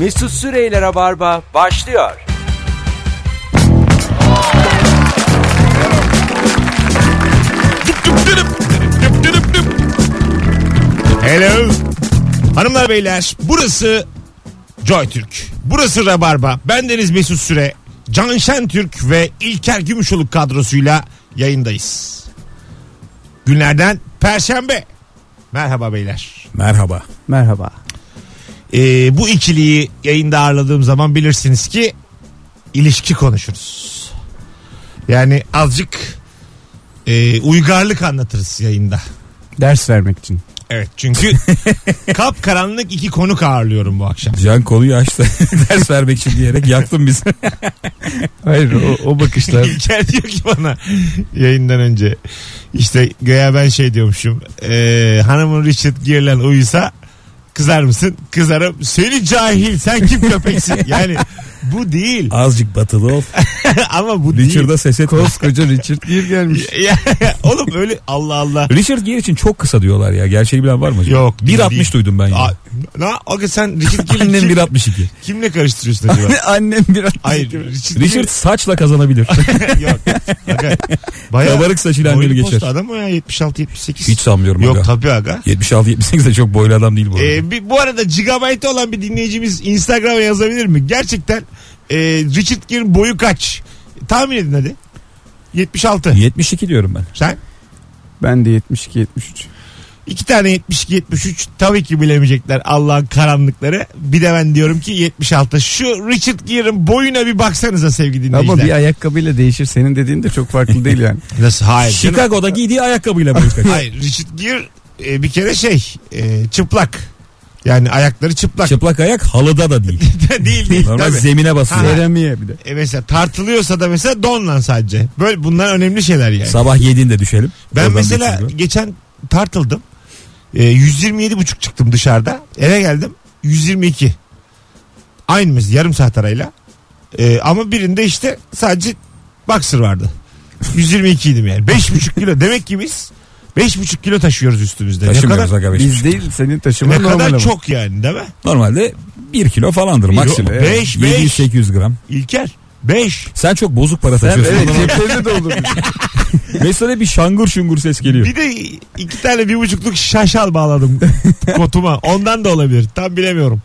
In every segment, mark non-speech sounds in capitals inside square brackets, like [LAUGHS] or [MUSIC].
Mesut Süreyler'e barba başlıyor. Hello. Hanımlar beyler burası Joy Türk. Burası Rabarba. Bendeniz Mesut Süre. Can Şentürk ve İlker Gümüşoluk kadrosuyla yayındayız. Günlerden Perşembe. Merhaba beyler. Merhaba. Merhaba. Ee, bu ikiliyi yayında ağırladığım zaman bilirsiniz ki ilişki konuşuruz. Yani azıcık e, uygarlık anlatırız yayında. Ders vermek için. Evet çünkü [LAUGHS] kap karanlık iki konuk ağırlıyorum bu akşam. Can konuyu açtı. [LAUGHS] Ders vermek için diyerek yaktın bizi. [LAUGHS] Hayır o, o bakışlar. İlker diyor ki bana yayından önce işte göya ben şey diyormuşum e, hanımın Richard Gere'le uyusa kızar mısın? Kızarım. Seni cahil sen kim köpeksin? [LAUGHS] Yani bu değil [LAUGHS] Azıcık batılı ol. [LAUGHS] ama bu değil. Richard'a ses etme. Koskoca Richard Gere gelmiş. [LAUGHS] Ya, oğlum öyle Allah Allah. Richard Gere için çok kısa diyorlar ya. Gerçeği bilen var mı? acaba? Yok, değil, 1.60 değil. duydum ben ya. Aa, na, aga sen Richard Gere'yi Annem kim, 1.62. kimle karıştırıyorsun acaba? Annem biraz. Hayır Richard, Richard saçla kazanabilir. Yok. Aga, bayağı Kabarık saçıyla boylu geçer. adam o ya 76 78. Hiç sanmıyorum Yok aga. tabii aga. 76-78 de çok boylu adam değil bu arada. Ee, bir, bu arada gigabyte olan bir dinleyicimiz Instagram'a yazabilir mi? Gerçekten e, Richard Gere'in boyu kaç? Tahmin edin hadi. 76. 72 diyorum ben. Sen? Ben de 72 73. İki tane 72 73 tabii ki bilemeyecekler Allah'ın karanlıkları. Bir de ben diyorum ki 76. Şu Richard Gere'in boyuna bir baksanıza sevgili dinleyiciler. Ama bir ayakkabıyla değişir. Senin dediğin de çok farklı [LAUGHS] değil yani. Nasıl? Hayır. Chicago'da giydiği ayakkabıyla boyu kaç. Hayır. Richard Gere e, bir kere şey e, çıplak. Yani ayakları çıplak. Çıplak ayak halıda da değil. [LAUGHS] değil değil. Normal tabii. zemine basıyor. Ha. Bir de. E mesela tartılıyorsa da mesela donlan sadece. Böyle bunlar önemli şeyler yani. Sabah 7'inde düşelim. Ben Oradan mesela çizgi. geçen tartıldım. E, 127,5 çıktım dışarıda. Eve geldim 122. Aynı mesela yarım saat arayla. E, ama birinde işte sadece boxer vardı. 122 idim yani. 5,5 kilo. [LAUGHS] Demek ki biz 5,5 kilo taşıyoruz üstümüzde. Ne Taşımıyoruz kadar, aga beş Biz buçuk. değil senin taşıman ne normal kadar ama. çok yani değil mi? Normalde 1 kilo falandır maksimum. Beş, beş. 700-800 gram. İlker 5. Sen çok bozuk para Sen taşıyorsun. evet ceplerinde de olur. [LAUGHS] Mesela bir şangur şungur ses geliyor. Bir de iki tane bir buçukluk şaşal bağladım [LAUGHS] kotuma. Ondan da olabilir. Tam bilemiyorum.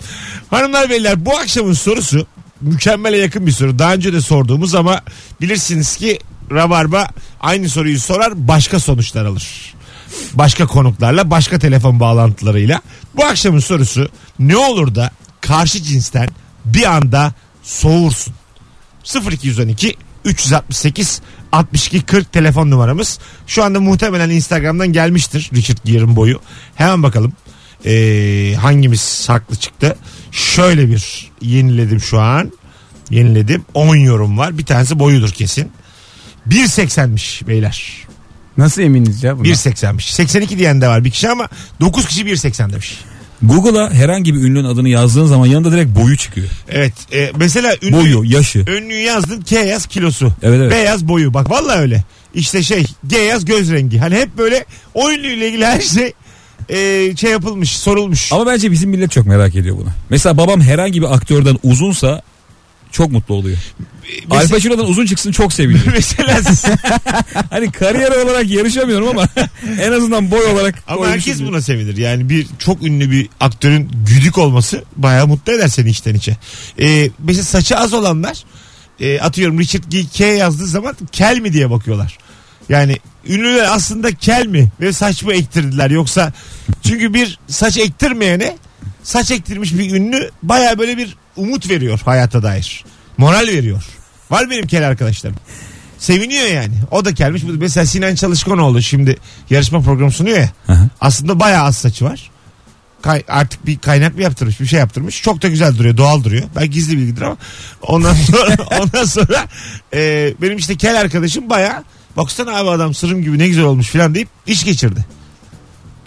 Hanımlar beyler bu akşamın sorusu mükemmele yakın bir soru. Daha önce de sorduğumuz ama bilirsiniz ki Rabarba aynı soruyu sorar başka sonuçlar alır. Başka konuklarla başka telefon bağlantılarıyla. Bu akşamın sorusu ne olur da karşı cinsten bir anda soğursun. 0212 368 62 40 telefon numaramız. Şu anda muhtemelen Instagram'dan gelmiştir Richard Gere'in boyu. Hemen bakalım ee, hangimiz haklı çıktı. Şöyle bir yeniledim şu an. Yeniledim. 10 yorum var. Bir tanesi boyudur kesin. 1.80'miş beyler. Nasıl eminiz ya buna? 1.80'miş. 82 diyen de var bir kişi ama 9 kişi 1.80 demiş. Google'a herhangi bir ünlünün adını yazdığın zaman yanında direkt boyu çıkıyor. Evet. e, mesela ünlü, Boyu, yaşı. Önlüğü yazdın K yaz kilosu. Evet, evet. Beyaz boyu. Bak vallahi öyle. İşte şey G yaz göz rengi. Hani hep böyle o ünlüyle ilgili her şey e, şey yapılmış sorulmuş. Ama bence bizim millet çok merak ediyor bunu. Mesela babam herhangi bir aktörden uzunsa çok mutlu oluyor. Al Mesela- Pacino'dan uzun çıksın çok seviniyor. [LAUGHS] mesela [LAUGHS] hani kariyer olarak yarışamıyorum ama [LAUGHS] en azından boy olarak ama herkes buna sevinir. Yani bir çok ünlü bir aktörün güdük olması bayağı mutlu eder seni içten içe. E, mesela saçı az olanlar e, atıyorum Richard Gere K yazdığı zaman kel mi diye bakıyorlar. Yani ünlüler aslında kel mi ve saç mı ektirdiler yoksa çünkü bir saç ektirmeyene saç ektirmiş bir ünlü baya böyle bir umut veriyor hayata dair. Moral veriyor. Var benim kel arkadaşlarım. Seviniyor yani. O da kelmiş. Mesela Sinan Çalışkanoğlu şimdi yarışma programı sunuyor ya. Hı. Aslında bayağı az saçı var. Kay- artık bir kaynak mı yaptırmış bir şey yaptırmış. Çok da güzel duruyor doğal duruyor. Ben gizli bilgidir ama ondan sonra, [LAUGHS] ondan sonra e, benim işte kel arkadaşım bayağı baksana abi adam sırım gibi ne güzel olmuş falan deyip iş geçirdi.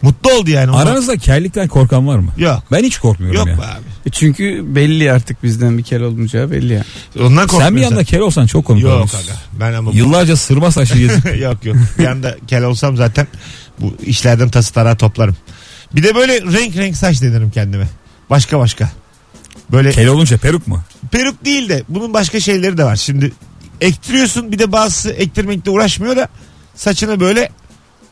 Mutlu oldu yani. Ondan- Aranızda kellikten korkan var mı? Yok. Ben hiç korkmuyorum Yok ya. be abi. E Çünkü belli artık bizden bir kel olmayacağı belli ya. Ondan Sen bir yanda kel olsan çok komik Yok olursun. aga. Ben ama bu- Yıllarca sırma saçlı gezip [LAUGHS] yok yok. Bir anda kel olsam zaten bu işlerden tası tarağı toplarım. Bir de böyle renk renk saç denirim kendime. Başka başka. Böyle Kel olunca peruk mu? peruk değil de bunun başka şeyleri de var. Şimdi ektiriyorsun bir de bazısı ektirmekle uğraşmıyor da saçına böyle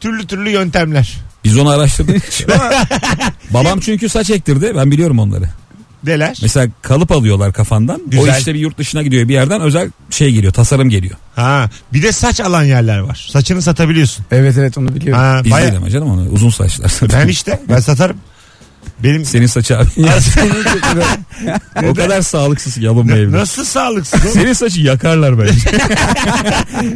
türlü türlü yöntemler. Biz onu araştırdık. [LAUGHS] Babam çünkü saç ektirdi. Ben biliyorum onları. Deler. Mesela kalıp alıyorlar kafandan. O Güzel. işte bir yurt dışına gidiyor bir yerden özel şey geliyor. Tasarım geliyor. Ha, bir de saç alan yerler var. Saçını satabiliyorsun. Evet evet onu biliyorum. Ha, Biz baya- değil ama canım onu uzun saçlar. ben işte ben satarım. Benim Senin saçı abi. [LAUGHS] o kadar sağlıksız ki alınmayabilir. nasıl sağlıksız oğlum? Senin saçı yakarlar bence. [LAUGHS]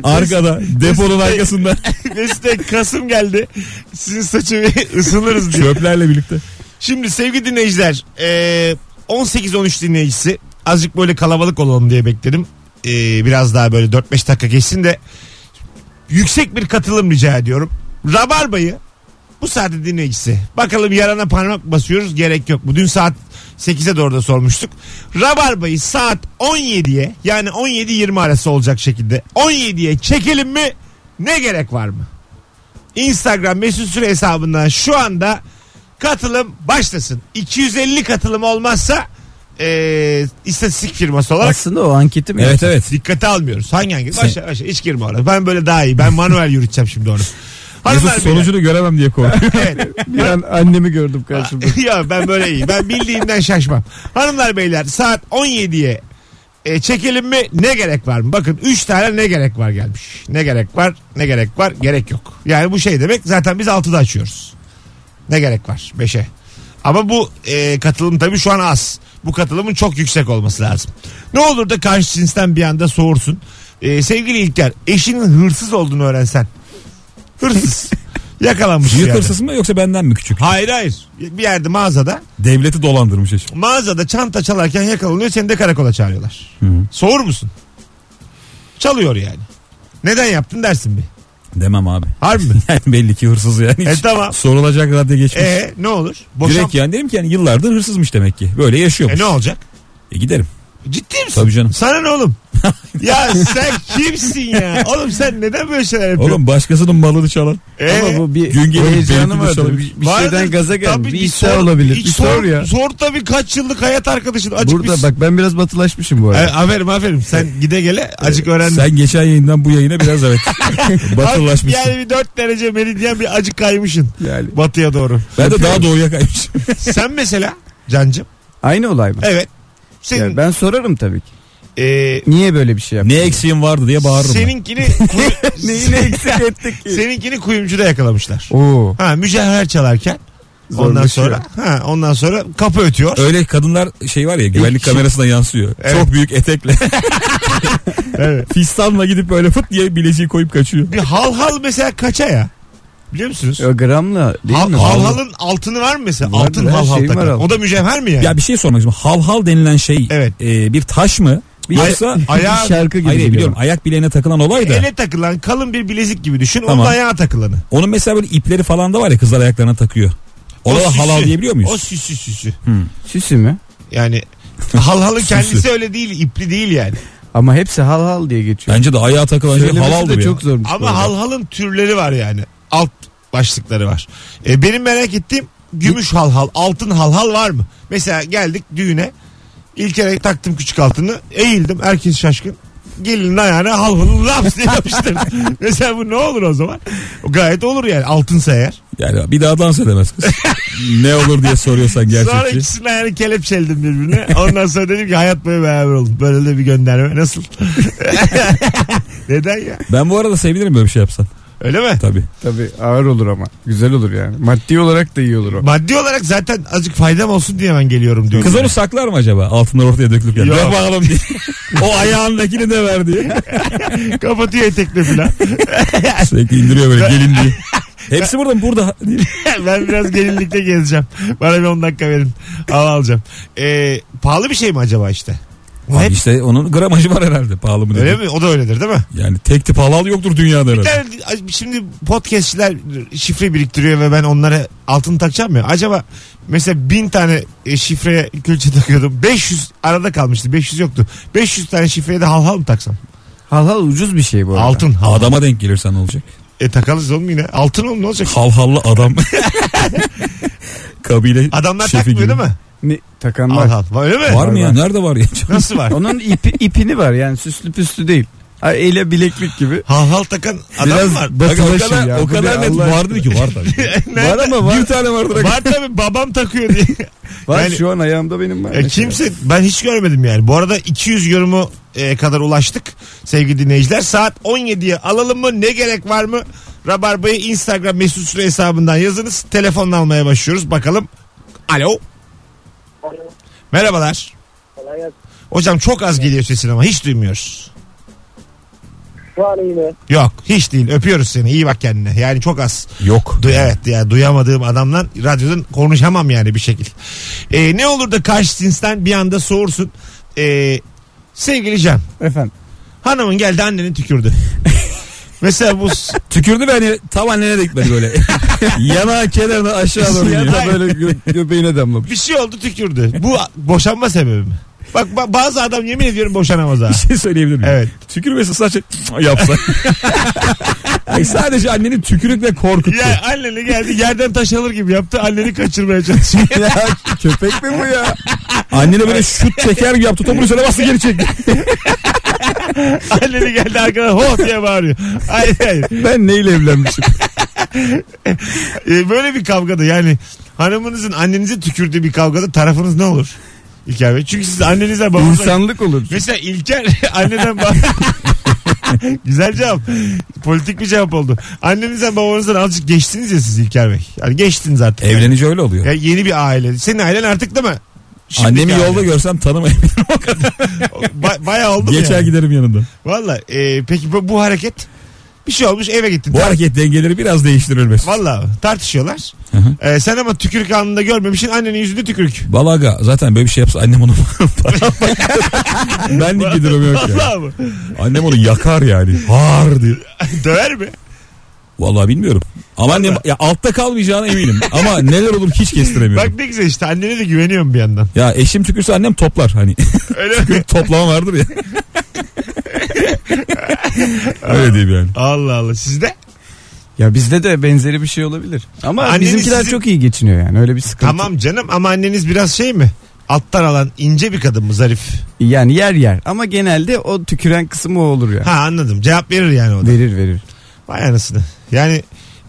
Arkada deponun arkasında [LAUGHS] Mesut Bey, Kasım geldi. Sizin saçı bir ısınırız diye. çöplerle birlikte. Şimdi sevgili dinleyiciler e, 18-13 dinleyicisi azıcık böyle kalabalık olalım diye bekledim. Biraz daha böyle 4-5 dakika geçsin de yüksek bir katılım rica ediyorum. Rabarba'yı bu saatte dinleyicisi. Bakalım yarana parmak basıyoruz gerek yok. Bu dün saat 8'e doğru da sormuştuk. Rabarba'yı saat 17'ye yani 17-20 arası olacak şekilde 17'ye çekelim mi ne gerek var mı? Instagram mesut süre hesabından şu anda katılım başlasın. 250 katılım olmazsa eee istatistik firması olarak Aslında o anketi mi? Evet evet. dikkate almıyoruz. Hangi hangi? Sen- Başla başla hiç girme oraya. Ben böyle daha iyi. Ben manuel yürüteceğim şimdi onu. Hanımlar Mesut beyler. sonucunu göremem diye korkuyor. Evet. [LAUGHS] Bir an annemi gördüm karşımda. [LAUGHS] ya ben böyle iyi. Ben bildiğimden şaşmam. Hanımlar beyler saat 17'ye e, çekelim mi ne gerek var mı? Bakın 3 tane ne gerek var gelmiş. Ne gerek var ne gerek var gerek yok. Yani bu şey demek zaten biz 6'da açıyoruz. Ne gerek var 5'e. Ama bu e, katılım tabii şu an az. Bu katılımın çok yüksek olması lazım. Ne olur da karşı cinsten bir anda soğursun. E, sevgili İlker eşinin hırsız olduğunu öğrensen. Hırsız. [LAUGHS] Yakalanmış. Büyük yani. hırsız mı yoksa benden mi küçük? Hayır hayır. Bir yerde mağazada Devleti dolandırmış eşim. mağazada çanta çalarken yakalanıyor seni de karakola çağırıyorlar. Hı. Soğur musun? Çalıyor yani. Neden yaptın dersin bir. Demem abi. Harbi mi? [LAUGHS] Yani belli ki hırsız yani. Hiç E tamam. Sorulacak radde geçmiş. E ne olur? Boşan... Direkt yani derim ki yani yıllardır hırsızmış demek ki. Böyle E yaşıyormuş. ne olacak? E giderim. Ciddi misin? Tabii canım. Sana ne oğlum? [LAUGHS] ya sen kimsin ya? Oğlum sen neden böyle şeyler yapıyorsun? Oğlum başkasının malını çalan. E, Ama bu bir Gün gelir heyecanı belki bir. Bir, vardır. şeyden gaza gel. Bir sor- olabilir. Bir sor ya. Sor tabii kaç yıllık hayat arkadaşın. Acık Burada bir- bak ben biraz batılaşmışım bu E, arada. aferin aferin. Sen gide gele acık öğrendin. Sen geçen yayından bu yayına biraz evet [LAUGHS] batırlaşmışsın. Yani bir 4 derece meridyen bir acık kaymışsın. Yani. Batıya doğru. Ben de daha doğuya kaymışım. Sen mesela Cancım. Aynı olay mı? Evet. Senin, Yani ben sorarım tabii ki. e, Niye böyle bir şey yaptın? ne eksiğim vardı diye bağırırım. ben. seninkini kuyu- [LAUGHS] Neyi ne eksik ettik ki? seninkini kuyumcuda yakalamışlar. Oo. Ha mücevher çalarken ondan Zorlaşıyor. sonra ha ondan sonra kapı ötüyor. Öyle kadınlar şey var ya güvenlik kamerasına yansıyor. Evet. Çok büyük etekle. [LAUGHS] Evet. Fistanla gidip böyle fıt diye bileziği koyup kaçıyor. Bir hal hal mesela kaça ya? Biliyor musunuz? O gramla değil Hal, mi? hal halın altını var mı mesela? Vardır, Altın her hal hal şeyim var takan. O da mücevher mi yani? Ya bir şey sormak istiyorum. Hal hal denilen şey Evet. e, bir taş mı? Yoksa [LAUGHS] Ayağı, Bir şarkı gibi hayır biliyorum ayak bileğine takılan olay da. ele takılan kalın bir bilezik gibi düşün. Tamam. Onun ayağa takılanı. Onun mesela böyle ipleri falan da var ya kızlar ayaklarına takıyor. Ona O da halal süsü. diyebiliyor muyuz? O süsü süsü. Süsü mü? Yani hal halın [LAUGHS] Süsü. kendisi öyle değil. ipli değil yani. Ama hepsi hal hal diye geçiyor. Bence de ayağa takılan şey Söylemesi halaldır de ya. çok zormuş. bu Ama arada. hal halın türleri var yani. Başlıkları var. E, benim merak ettiğim gümüş hal hal, altın hal hal var mı? Mesela geldik düğüne. İlk kere taktım küçük altını. Eğildim. Herkes şaşkın. Gelinin ayağına hal hal laps diye yapıştırdım. [LAUGHS] Mesela bu ne olur o zaman? O gayet olur yani altınsa eğer. Yani bir daha dans edemez kız. ne olur diye soruyorsan Sonra gerçekçi. ikisinin ayağını kelepçeledim birbirine. Ondan sonra dedim ki hayat boyu beraber olun. Böyle de bir gönderme. Nasıl? [LAUGHS] Neden ya? Ben bu arada sevinirim böyle bir şey yapsan. Öyle mi? Tabii. Tabii ağır olur ama. Güzel olur yani. Maddi olarak da iyi olur o. Maddi olarak zaten azıcık faydam olsun diye ben geliyorum diyor. Kız onu saklar mı acaba? Altınlar ortaya dökülüp yani. Yok. Ver bakalım diye. [LAUGHS] o ayağındakini de ver diye. [LAUGHS] Kapatıyor etekle filan. [LAUGHS] Sürekli indiriyor böyle gelin diye. Hepsi burada mı? Burada. ben biraz gelinlikte gezeceğim. Bana bir 10 dakika verin. Hava alacağım. Ee, pahalı bir şey mi acaba işte? Abi Hep- işte onun gramajı var herhalde pahalı mı Öyle dedi. mi? O da öyledir değil mi? Yani tek tip halal yoktur dünyada Bir tane, şimdi podcastçiler şifre biriktiriyor ve ben onlara altın takacağım ya. Acaba mesela bin tane e, şifreye külçe takıyordum. 500 arada kalmıştı. 500 yoktu. 500 tane şifreye de hal hal mı taksam? Hal hal ucuz bir şey bu arada. Altın. Hal. Adama denk gelirsen ne olacak? E takarız oğlum yine. Altın oğlum ne olacak? Halhallı adam. [LAUGHS] Kabile Adamlar takmıyor gibi. değil mi? Ne, takan Al var. hal. Öyle mi? Var mı ya? Nerede var ya? Nasıl var? [LAUGHS] Onun ipi, ipini var yani süslü püslü değil. Ha, ele bileklik gibi. Hal hal takan adam Biraz var. Bak, o batılaşın kadar, ya. o Bu ne kadar net Allah vardır ki var [LAUGHS] tabii. Nerede? Var ama var. Bir tane vardır. Var tabii [LAUGHS] babam takıyor diye. Var Yani- şu an ayağımda benim var. Ya mesela. kimse ben hiç görmedim yani. Bu arada 200 yorumu e, kadar ulaştık sevgili dinleyiciler. Saat 17'ye alalım mı? Ne gerek var mı? Rabarba'yı Instagram mesut süre hesabından yazınız. Telefonla almaya başlıyoruz. Bakalım. Alo. Merhabalar. Hocam çok az geliyor sesin ama hiç duymuyoruz. Şu an iyi mi? Yok hiç değil öpüyoruz seni iyi bak kendine yani çok az. Yok. Du evet ya duyamadığım adamla radyodan konuşamam yani bir şekil. Ee, ne olur da karşı cinsten bir anda soğursun. Ee, sevgili Can Efendim. hanımın geldi annenin tükürdü. [LAUGHS] Mesela bu Tükürdü beni tam annene de gitmedi böyle. [LAUGHS] Yanağı kenarına aşağı doğru Ya da- Böyle gö- göbeğine damlamış. bir şey oldu tükürdü. Bu boşanma sebebi mi? Bak ba- bazı adam yemin ediyorum boşanamaz ha. Bir şey söyleyebilir miyim? Evet. Tükürmesi sadece yapsa. [LAUGHS] Ay [LAUGHS] sadece annenin tükürükle korkuttu. Ya anneni geldi yerden taş alır gibi yaptı. Anneni kaçırmaya çalışıyor. [LAUGHS] ya köpek mi bu ya? Annene böyle şut çeker gibi yaptı. Topun üzerine bastı geri çekti. [LAUGHS] anneni geldi arkadan ho diye bağırıyor. Hayır hayır. Ben neyle evlenmişim? Ee, böyle bir kavgada yani hanımınızın annenize tükürdüğü bir kavgada tarafınız ne olur? İlker Bey. Çünkü siz annenize babanıza... İnsanlık olur. Mesela İlker anneden. [LAUGHS] Güzel cevap. Politik bir cevap oldu. Annenizden babanızdan azıcık geçtiniz ya siz İlker Bey. Yani geçtiniz artık. Evlenince öyle oluyor. Ya yeni bir aile. Senin ailen artık değil mi? Şimdiki Annemi aile. yolda görsem tanımayabilirim o kadar. [LAUGHS] Ba- bayağı oldu mu Geçer yani? giderim yanından. Valla e, peki bu, bu hareket bir şey olmuş eve gittin. Bu hareket dengeleri biraz değiştirilmez. Valla tartışıyorlar. Hı hı. E, sen ama tükürük anında görmemişsin annenin yüzünde tükürük. Balaga zaten böyle bir şey yapsa annem onu benlik bir durum yok ya. Valla mı? Annem onu yakar yani. Har diye. Döver mi? Vallahi bilmiyorum. Ama annem ya altta kalmayacağına eminim. Ama neler olur hiç kestiremiyorum. Bak ne güzel işte annene de güveniyorum bir yandan. Ya eşim tükürse annem toplar hani. Öyle mi? [LAUGHS] Toplama vardır ya. [LAUGHS] [LAUGHS] Öyle diyeyim yani. Allah Allah sizde? Ya bizde de benzeri bir şey olabilir. Ama Anneniz bizimkiler sizin- çok iyi geçiniyor yani. Öyle bir sıkıntı. Tamam canım ama anneniz biraz şey mi? Alttan alan ince bir kadın mı zarif? Yani yer yer. Ama genelde o tüküren kısmı o olur ya. Ha anladım cevap verir yani o da. Verir verir. Vay anasını. Yani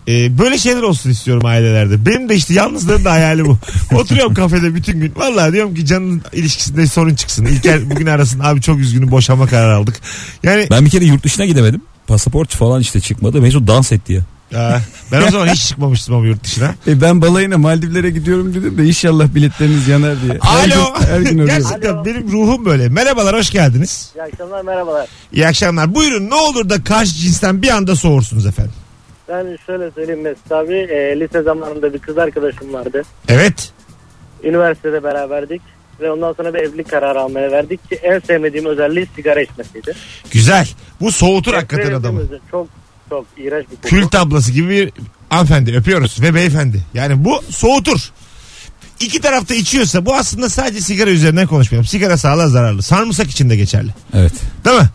e, böyle şeyler olsun istiyorum ailelerde. Benim de işte yalnızlığın da hayali bu. [LAUGHS] Oturuyorum kafede bütün gün. Vallahi diyorum ki canın ilişkisinde sorun çıksın. İlker bugün arasın abi çok üzgünüm boşanma kararı aldık. Yani Ben bir kere yurt dışına gidemedim. Pasaport falan işte çıkmadı. Mesut dans etti ya. Aa, ben o zaman hiç çıkmamıştım ama yurt dışına. E ben balayına Maldivlere gidiyorum dedim de inşallah biletleriniz yanar diye. Her Alo. gün, her gün [LAUGHS] arıyorum. Gerçekten benim ruhum böyle. Merhabalar hoş geldiniz. İyi akşamlar merhabalar. İyi akşamlar. Buyurun ne olur da karşı cinsten bir anda soğursunuz efendim. Ben şöyle söyleyeyim Mesut abi. E, lise zamanında bir kız arkadaşım vardı. Evet. Üniversitede beraberdik. Ve ondan sonra bir evlilik kararı almaya verdik ki en sevmediğim özelliği sigara içmesiydi. Güzel. Bu soğutur Nefret hakikaten adamı. Çok çok iğrenç bir koku. Kült ablası gibi bir hanımefendi öpüyoruz ve beyefendi. Yani bu soğutur. İki tarafta içiyorsa bu aslında sadece sigara üzerinden konuşmuyorum. Sigara sağlığa zararlı. Sarımsak için de geçerli. Evet. Değil mi?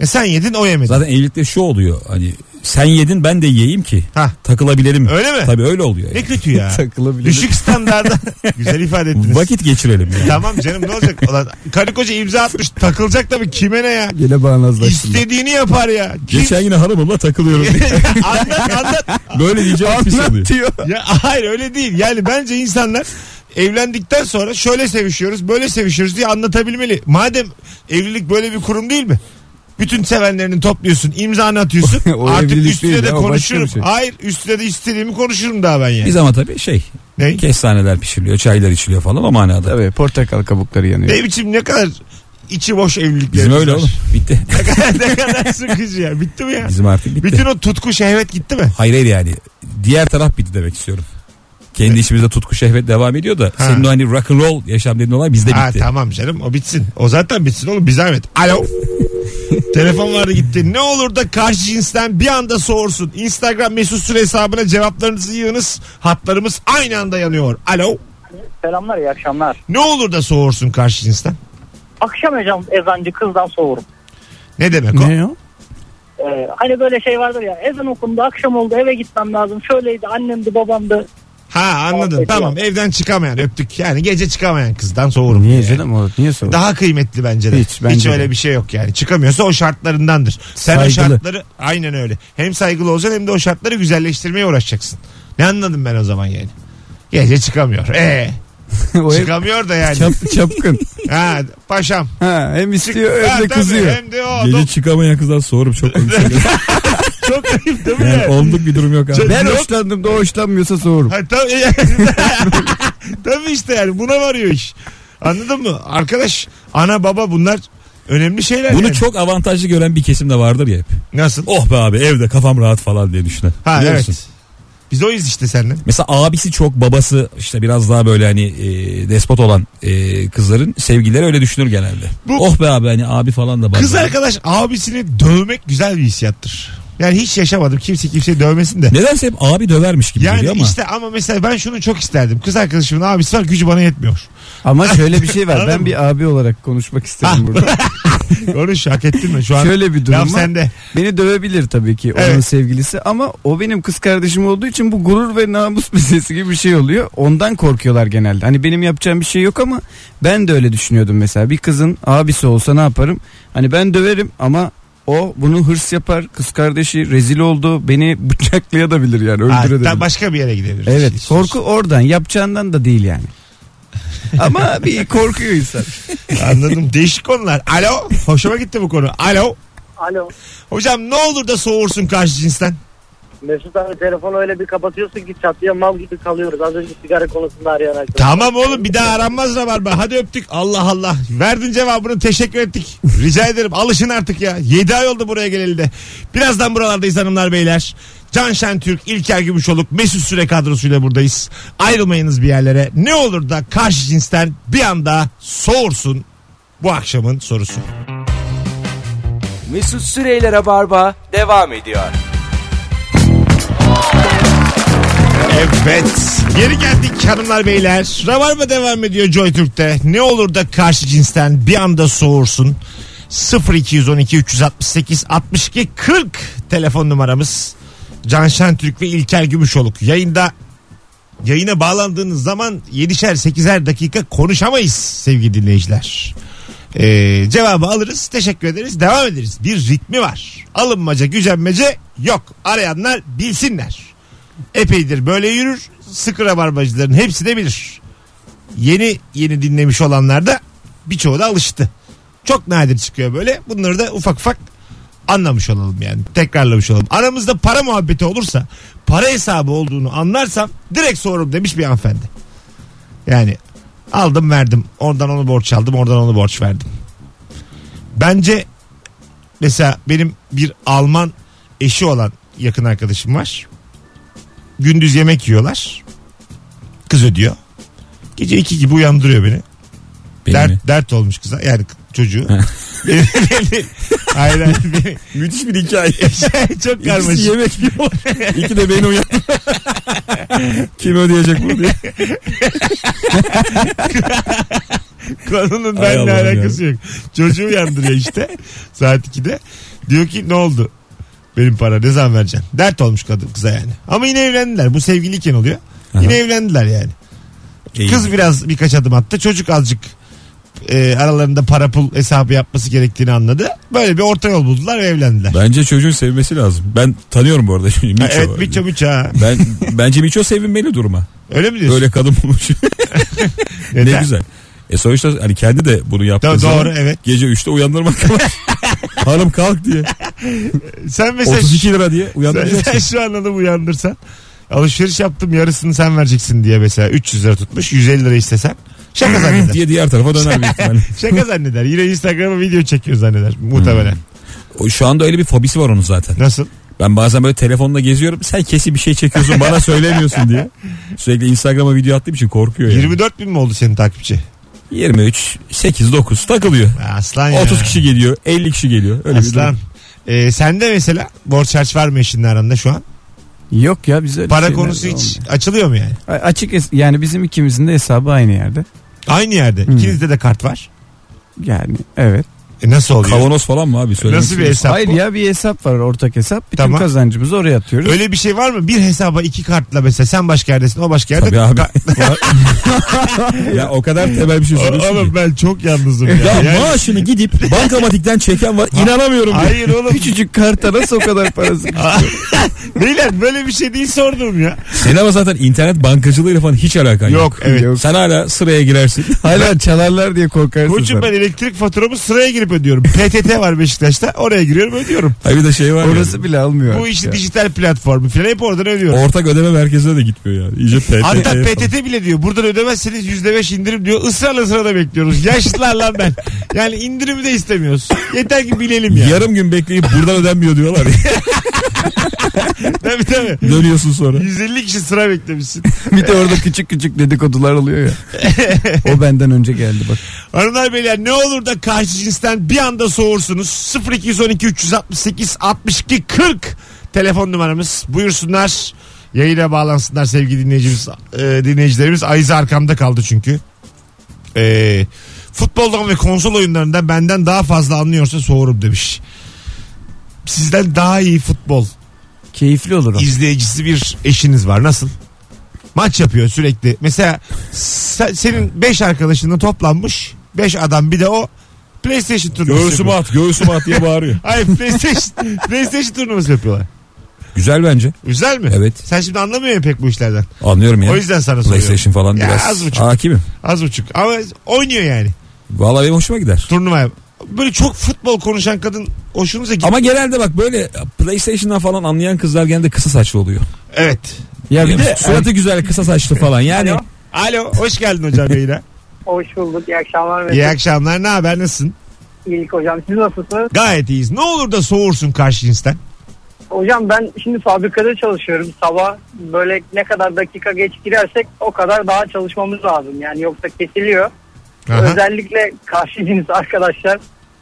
E sen yedin o yemedi. Zaten evlilikte şu oluyor. Hani sen yedin ben de yiyeyim ki Ha. takılabilelim. Öyle mi? Tabii öyle oluyor. Ne Yani. kötü ya. [LAUGHS] Takılabilir. Düşük standarda. [LAUGHS] Güzel ifade ettiniz. Vakit geçirelim. Yani. Tamam canım ne olacak? Ulan, karı koca imza atmış takılacak tabii kime ne ya? Gene bağnazlaştım. İstediğini yapar ya. Kim... Geçen yine hanımımla takılıyorum. [LAUGHS] anlat anlat. Böyle diyeceğim pis oluyor. diyor. Ya hayır öyle değil. Yani bence insanlar evlendikten sonra şöyle sevişiyoruz, böyle sevişiyoruz diye anlatabilmeli. Madem evlilik böyle bir kurum değil mi? Bütün sevenlerini topluyorsun, imzanı atıyorsun. [LAUGHS] O Artık evlilik üstüne değil de ya, o başka konuşurum. bir şey. Hayır, üstüne de istediğimi konuşurum daha ben yani. Biz ama tabii şey Ne? kestaneler pişiriliyor, çaylar içiliyor falan o manada. Tabii portakal kabukları yanıyor. Ne biçim ne kadar içi boş evliliklerimiz Bizim öyle var. oğlum. Bitti. [LAUGHS] ne kadar, ne kadar sıkıcı ya. Bitti mi ya? Bizim artık bitti. Bütün o tutku şehvet gitti mi? Hayır hayır yani. Diğer taraf bitti demek istiyorum. Kendi içimizde tutku şehvet devam ediyor da Ha. senin o hani rock and roll yaşam dediğin olay bizde Ha, bitti. tamam canım o bitsin. O zaten bitsin oğlum bir zahmet. Alo. [LAUGHS] Telefon vardı gitti. Ne olur da karşı cinsten bir anda soğursun. Instagram mesut süre hesabına cevaplarınızı yığınız. Hatlarımız aynı anda yanıyor. Alo. Selamlar iyi akşamlar. Ne olur da soğursun karşı cinsten. Akşam ezan, ezancı kızdan soğurum. Ne demek o? Ne o? Ee, hani böyle şey vardır ya ezan okundu akşam oldu eve gitmem lazım. Şöyleydi annemdi babamdı. Ha anladım. Muhabbeti Tamam evden çıkamayan öptük. Yani gece çıkamayan kızdan soğurum. Niye Yani. canım o? Niye sor? Daha kıymetli bence de. Hiç, bence öyle de. bir şey yok yani. Çıkamıyorsa o şartlarındandır. Sen o Saygılı. şartları aynen öyle. Hem saygılı olacaksın hem de o şartları güzelleştirmeye uğraşacaksın. Ne anladım ben o zaman yani? Gece çıkamıyor. Ee, [LAUGHS] o çıkamıyor da yani. çap, çapkın. [LAUGHS] ha, paşam. Ha, hem istiyor hem de kızıyor. Hem de o. Gece çıkamayan kızdan soğurum çok komik. [LAUGHS] çok ayıp değil mi? yani onluk bir durum yok abi. Ben Yok. hoşlandım da o hoşlanmıyorsa soğurum. Ha, tabii, [LAUGHS] tabii işte yani buna varıyor iş. Anladın mı? Arkadaş ana baba bunlar önemli şeyler. Bunu yani. çok avantajlı gören bir kesim de vardır ya hep. Nasıl? Oh be abi evde kafam rahat falan diye düşünen. Ha Biliyor evet. musun? Biz oyuz işte seninle. Mesela abisi çok babası işte biraz daha böyle hani e, despot olan e, kızların sevgilileri öyle düşünür genelde. Bu- oh be abi hani abi falan da bazen. Kız arkadaş abisini dövmek güzel bir hissiyattır. Yani hiç yaşamadım. Kimse kimseyi dövmesin de. Nedense hep abi dövermiş gibi Yani geliyor ama. işte ama mesela ben şunu çok isterdim. Kız arkadaşımın abisi var gücü bana yetmiyor. Ama şöyle bir şey var. [LAUGHS] Anladın ben mı? bir abi olarak konuşmak istedim burada. [LAUGHS] Konuş hak ettin mi? Şu an Şöyle bir durum var. sende. Beni dövebilir tabii ki onun Evet. sevgilisi ama o benim kız kardeşim olduğu için bu gurur ve namus [LAUGHS] meselesi gibi bir şey oluyor. Ondan korkuyorlar genelde. Hani benim yapacağım bir şey yok ama ben de öyle düşünüyordum mesela. Bir kızın abisi olsa ne yaparım? Hani ben döverim ama o bunu hırs yapar. Kız kardeşi rezil oldu. Beni [LAUGHS] bıçaklayabilir yani Ha, öldürebilir. da başka bir yere gidebiliriz. Evet korku oradan yapacağından da değil yani. [LAUGHS] Ama bir korkuyor insan. Anladım. Değişik konular. Alo. Hoşuma gitti bu konu. Alo. Alo. Hocam ne olur da soğursun karşı cinsten. Mesut abi telefonu öyle bir kapatıyorsun ki çatıya mal gibi kalıyoruz. Az önce sigara konusunda arayan arkadaş. Tamam oğlum bir daha aranmaz Rabarba. Hadi öptük. Allah Allah. Verdin cevabını teşekkür ettik. Rica ederim alışın artık ya. 7 ay oldu buraya geleli de. Birazdan buralardayız hanımlar beyler. Can Şentürk, İlker Gümüşoluk, Mesut Süre kadrosuyla buradayız. Ayrılmayınız bir yerlere. Ne olur da karşı cinsten bir anda soğursun bu akşamın sorusu. Mesut Süreyler'e barba devam ediyor. Evet. Geri geldik hanımlar beyler. Rabarba devam ediyor Joy Türk'te. Ne olur da karşı cinsten bir anda soğursun. 0212 368 62 40 telefon numaramız. Can Şentürk ve İlker Gümüşoluk. Yayında yayına bağlandığınız zaman 7'şer 8'er dakika konuşamayız sevgili dinleyiciler. Ee, cevabı alırız. Teşekkür ederiz. Devam ederiz. Bir ritmi var. Alınmaca, gücenmece yok. Arayanlar bilsinler. Epeydir böyle yürür. Sıkı rabarbacıların hepsi de bilir. Yeni yeni dinlemiş olanlar da birçoğu da alıştı. Çok nadir çıkıyor böyle. Bunları da ufak ufak anlamış olalım yani. Tekrarlamış olalım. Aramızda para muhabbeti olursa para hesabı olduğunu anlarsam direkt sorurum demiş bir hanımefendi. Yani aldım verdim. Oradan onu borç aldım. Oradan onu borç verdim. Bence mesela benim bir Alman eşi olan yakın arkadaşım var. Gündüz yemek yiyorlar. Kız ödüyor. Gece iki gibi uyandırıyor beni. Beni dert, mi? dert olmuş kıza yani çocuğu. [LAUGHS] beni, beni, hayır hayır beni. [LAUGHS] Müthiş bir hikaye. [LAUGHS] Çok İkisi karmaşık. yemek yiyor. İki de beni uyandı. Kim ödeyecek bunu diye. Konunun benimle alakası yok. Çocuğu uyandırıyor işte saat 2'de. Diyor ki ne oldu? Benim para ne zaman vereceksin? Dert olmuş kadın kıza yani. Ama yine evlendiler. Bu sevgiliyken oluyor. Yine Aha. evlendiler yani. İyi. Kız biraz birkaç adım attı. Çocuk azıcık e, aralarında para pul hesabı yapması gerektiğini anladı. Böyle bir orta yol buldular ve evlendiler. Bence çocuğun sevmesi lazım. Ben tanıyorum bu arada. [LAUGHS] Miço. Ha, evet Miço Miço ha. Ben bence Miço sevinmeli duruma. Öyle mi diyorsun? Böyle kadın bulmuş. [LAUGHS] ne güzel. E sonuçta hani kendi de bunu yaptığı Do- zaman doğru evet. gece 3'te uyandırmak var. [LAUGHS] Hanım kalk diye. Sen mesela 32 lira diye uyandıracaksın. sen şu an adamı uyandırsan alışveriş yaptım yarısını sen vereceksin diye mesela 300 lira tutmuş 150 lira istesen şaka zanneder. [LAUGHS] diye diğer tarafa döner ihtimalle. [LAUGHS] şaka zanneder. Yine Instagram'a video çekiyor zanneder muhtemelen. O Şu anda öyle bir fobisi var onun zaten. Nasıl? Ben bazen böyle telefonla geziyorum. Sen kesin bir şey çekiyorsun bana söylemiyorsun diye. Sürekli Instagram'a video attığım için korkuyor yani. 24 bin mi oldu senin takipçi? 23, 8, 9 takılıyor. Aslan ya. 30 kişi geliyor, 50 kişi geliyor. Öyle bir Aslan. durum. Ee, sende mesela borç harç var mı eşinle aranda şu an? Yok ya bize öyle Para şeyler konusu hiç olmuyor. açılıyor mu yani? A- Açık es- yani bizim ikimizin de hesabı aynı yerde. Aynı yerde. Hmm. İkinizde de kart var. Yani evet. E nasıl oluyor? Kavanoz falan mı abi? Söylemek Nasıl bir hesap Hayır bu? ya bir hesap var ortak hesap. Bütün Tamam. kazancımızı oraya atıyoruz. Öyle bir şey var mı? Bir hesaba iki kartla mesela sen başka yerdesin o başka yerde. Tabii abi. Ka- [LAUGHS] ya o kadar temel bir şey söylüyorsun Oğlum ki. ben çok yalnızım ya. Ya Yani- maaşını gidip [LAUGHS] bankamatikten çeken var. İnanamıyorum. diyor. Hayır oğlum. Küçücük karta nasıl o kadar parası? [LAUGHS] Beyler böyle bir şey değil sordum ya. Senin ama zaten internet bankacılığıyla falan hiç alakan yok. Yok evet. Yok. Sen hala sıraya girersin. Hala çalarlar diye korkarsın Koçum sen. ben elektrik faturamı sıraya girip ödüyorum. PTT var Beşiktaş'ta. Oraya giriyorum ödüyorum. Hayır bir de şey var. Orası bile almıyor. Bu işi Ya. dijital platformu falan hep oradan ödüyorum. Ortak ödeme merkezine de gitmiyor yani. İyice PTT. Hatta. PTT bile diyor buradan ödemezseniz %5 indirim diyor. Israrla sırada bekliyoruz. Yaşlılar lan ben. Yani indirimi de istemiyoruz. Yeter ki bilelim ya. Yarım gün bekleyip buradan ödenmiyor diyorlar. [LAUGHS] Tabii tabii. Dönüyorsun sonra. 150 kişi sıra beklemişsin. [LAUGHS] Bir de orada küçük küçük dedikodular oluyor ya. o benden önce geldi bak. Hanımlar beyler ne olur da karşı cinsten bir anda soğursunuz. 0212 368 62 40 telefon numaramız. Buyursunlar. Yayına bağlansınlar sevgili dinleyicimiz, e, dinleyicilerimiz. Ayza arkamda kaldı çünkü. E, futboldan ve konsol oyunlarından benden daha fazla anlıyorsa soğurum demiş. Sizden daha iyi futbol Keyifli olur o. izleyicisi bir eşiniz var. Nasıl? Maç yapıyor sürekli. Mesela se- senin 5 arkadaşınla toplanmış. 5 adam bir de o PlayStation turnuvası Göğsümü yapıyor. at, göğsümü at diye bağırıyor. [LAUGHS] Hayır PlayStation, [LAUGHS] PlayStation turnuvası yapıyorlar. Güzel bence. Güzel mi? Evet. Sen şimdi anlamıyorsun pek bu işlerden. Anlıyorum ya. O yüzden sana soruyorum. PlayStation falan Ya biraz az buçuk. hakimim. Az buçuk. Ama oynuyor yani Vallahi benim hoşuma gider. turnuvaya. Böyle çok futbol konuşan kadın hoşunuza gidiyor. Ama genelde bak böyle PlayStation'dan falan anlayan kızlar genelde kısa saçlı oluyor. Evet. Ya bir de suratı güzel kısa saçlı falan. Yani Alo. Alo hoş geldin hocam yayına. [LAUGHS] Hoş bulduk. İyi akşamlar. Mesut. İyi akşamlar ne haber nasılsın? İyilik hocam. Siz nasılsınız? Gayet iyiyiz. Ne olur da soğursun karşı cinsten. Hocam ben şimdi fabrikada çalışıyorum. Sabah böyle ne kadar dakika geç girersek o kadar daha çalışmamız lazım. Yani yoksa kesiliyor. Aha. Özellikle karşı cins arkadaşlar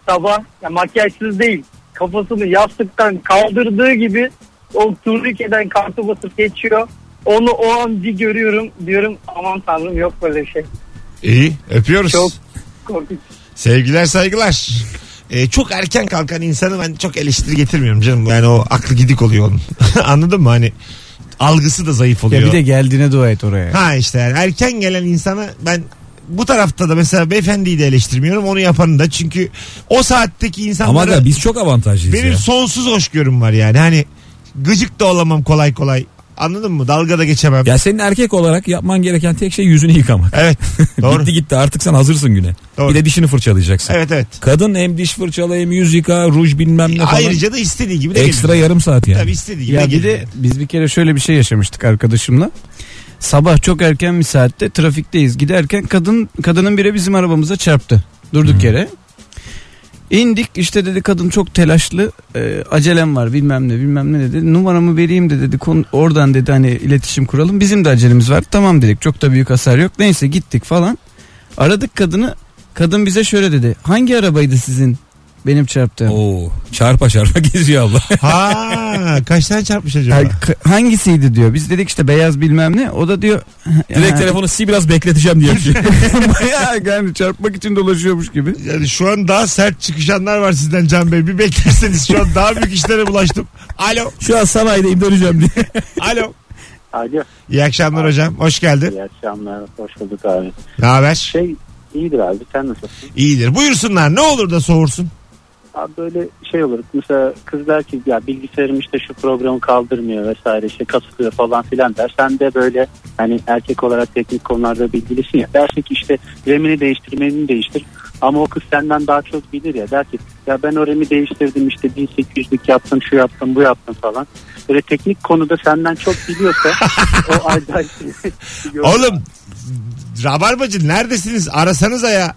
sabah ya makyajsız değil kafasını yastıktan kaldırdığı gibi o turnikeden kartı basıp geçiyor. Onu o an bir görüyorum diyorum aman tanrım yok böyle bir şey. İyi öpüyoruz. Çok korkunç. Sevgiler saygılar. Ee, çok erken kalkan insanı ben çok eleştiri getirmiyorum canım. Yani o aklı gidik oluyor onun. [LAUGHS] Anladın mı? Hani algısı da zayıf oluyor. ya bir de geldiğine dua et oraya. Ha işte yani erken gelen insana ben bu tarafta da mesela beyefendiyi de eleştirmiyorum onu yapanı da çünkü o saatteki ama insanlara da biz çok avantajlıyız benim ya. sonsuz hoşgörüm var yani hani gıcık da olamam kolay kolay anladın mı dalga da geçemem Ya senin erkek olarak yapman gereken tek şey yüzünü yıkamak. evet [LAUGHS] doğru Bitti gitti artık sen hazırsın güne. Doğru. Bir de dişini fırçalayacaksın. evet evet Kadın hem diş fırçala hem yüz yıka, ruj bilmem ne falan. ayrıca da istediği gibi de Ekstra gelir. yarım saat yani. tabii istediği gibi Ya de bir gelir de biz bir kere şöyle bir şey yaşamıştık arkadaşımla. Sabah çok erken bir saatte trafikteyiz. Giderken kadın kadının biri bizim arabamıza çarptı. Durduk Hmm. yere. İndik. İşte dedi kadın çok telaşlı e, acelem var bilmem ne bilmem ne dedi. Numaramı vereyim de dedi. Kon- oradan dedi hani iletişim kuralım. Bizim de acelemiz var. Tamam dedik. Çok da büyük hasar yok. Neyse gittik falan. Aradık kadını. Kadın bize şöyle dedi. Hangi arabaydı sizin benim çarptığım Oo, çarpa çarpa [LAUGHS] geziyor abla. ha kaç tane çarpmış acaba Ha, hangisiydi diyor. Biz dedik işte beyaz bilmem ne. O da diyor Direkt Ha, telefonu si biraz bekleteceğim şey. [LAUGHS] [LAUGHS] bayağı yani çarpmak için dolaşıyormuş gibi. yani şu an daha sert çıkışanlar var sizden Can Bey bir beklerseniz şu an daha büyük işlere bulaştım alo Şu an sanayideyim döneceğim diye. alo Alo. İyi akşamlar hocam hoş geldin İyi akşamlar. Hoş bulduk abi. ne haber Şey iyidir abi. Sen nasılsın? İyidir. Buyursunlar. Ne olur da soğursun. Abi böyle şey olur. Mesela kız der ki ya bilgisayarım işte şu programı kaldırmıyor vesaire işte kasılıyor falan filan der. Sen de böyle hani erkek olarak teknik konularda bilgilisin ya. Dersin ki işte RAM'ini değiştir, menüni değiştir. Ama o kız senden daha çok bilir ya. Der ki ya ben o RAM'i değiştirdim işte 1800'lük yaptım şu yaptım bu yaptım falan. Böyle teknik konuda senden çok biliyorsa [LAUGHS] o acayip. Oğlum Rabarbacı neredesiniz? Arasanıza ya.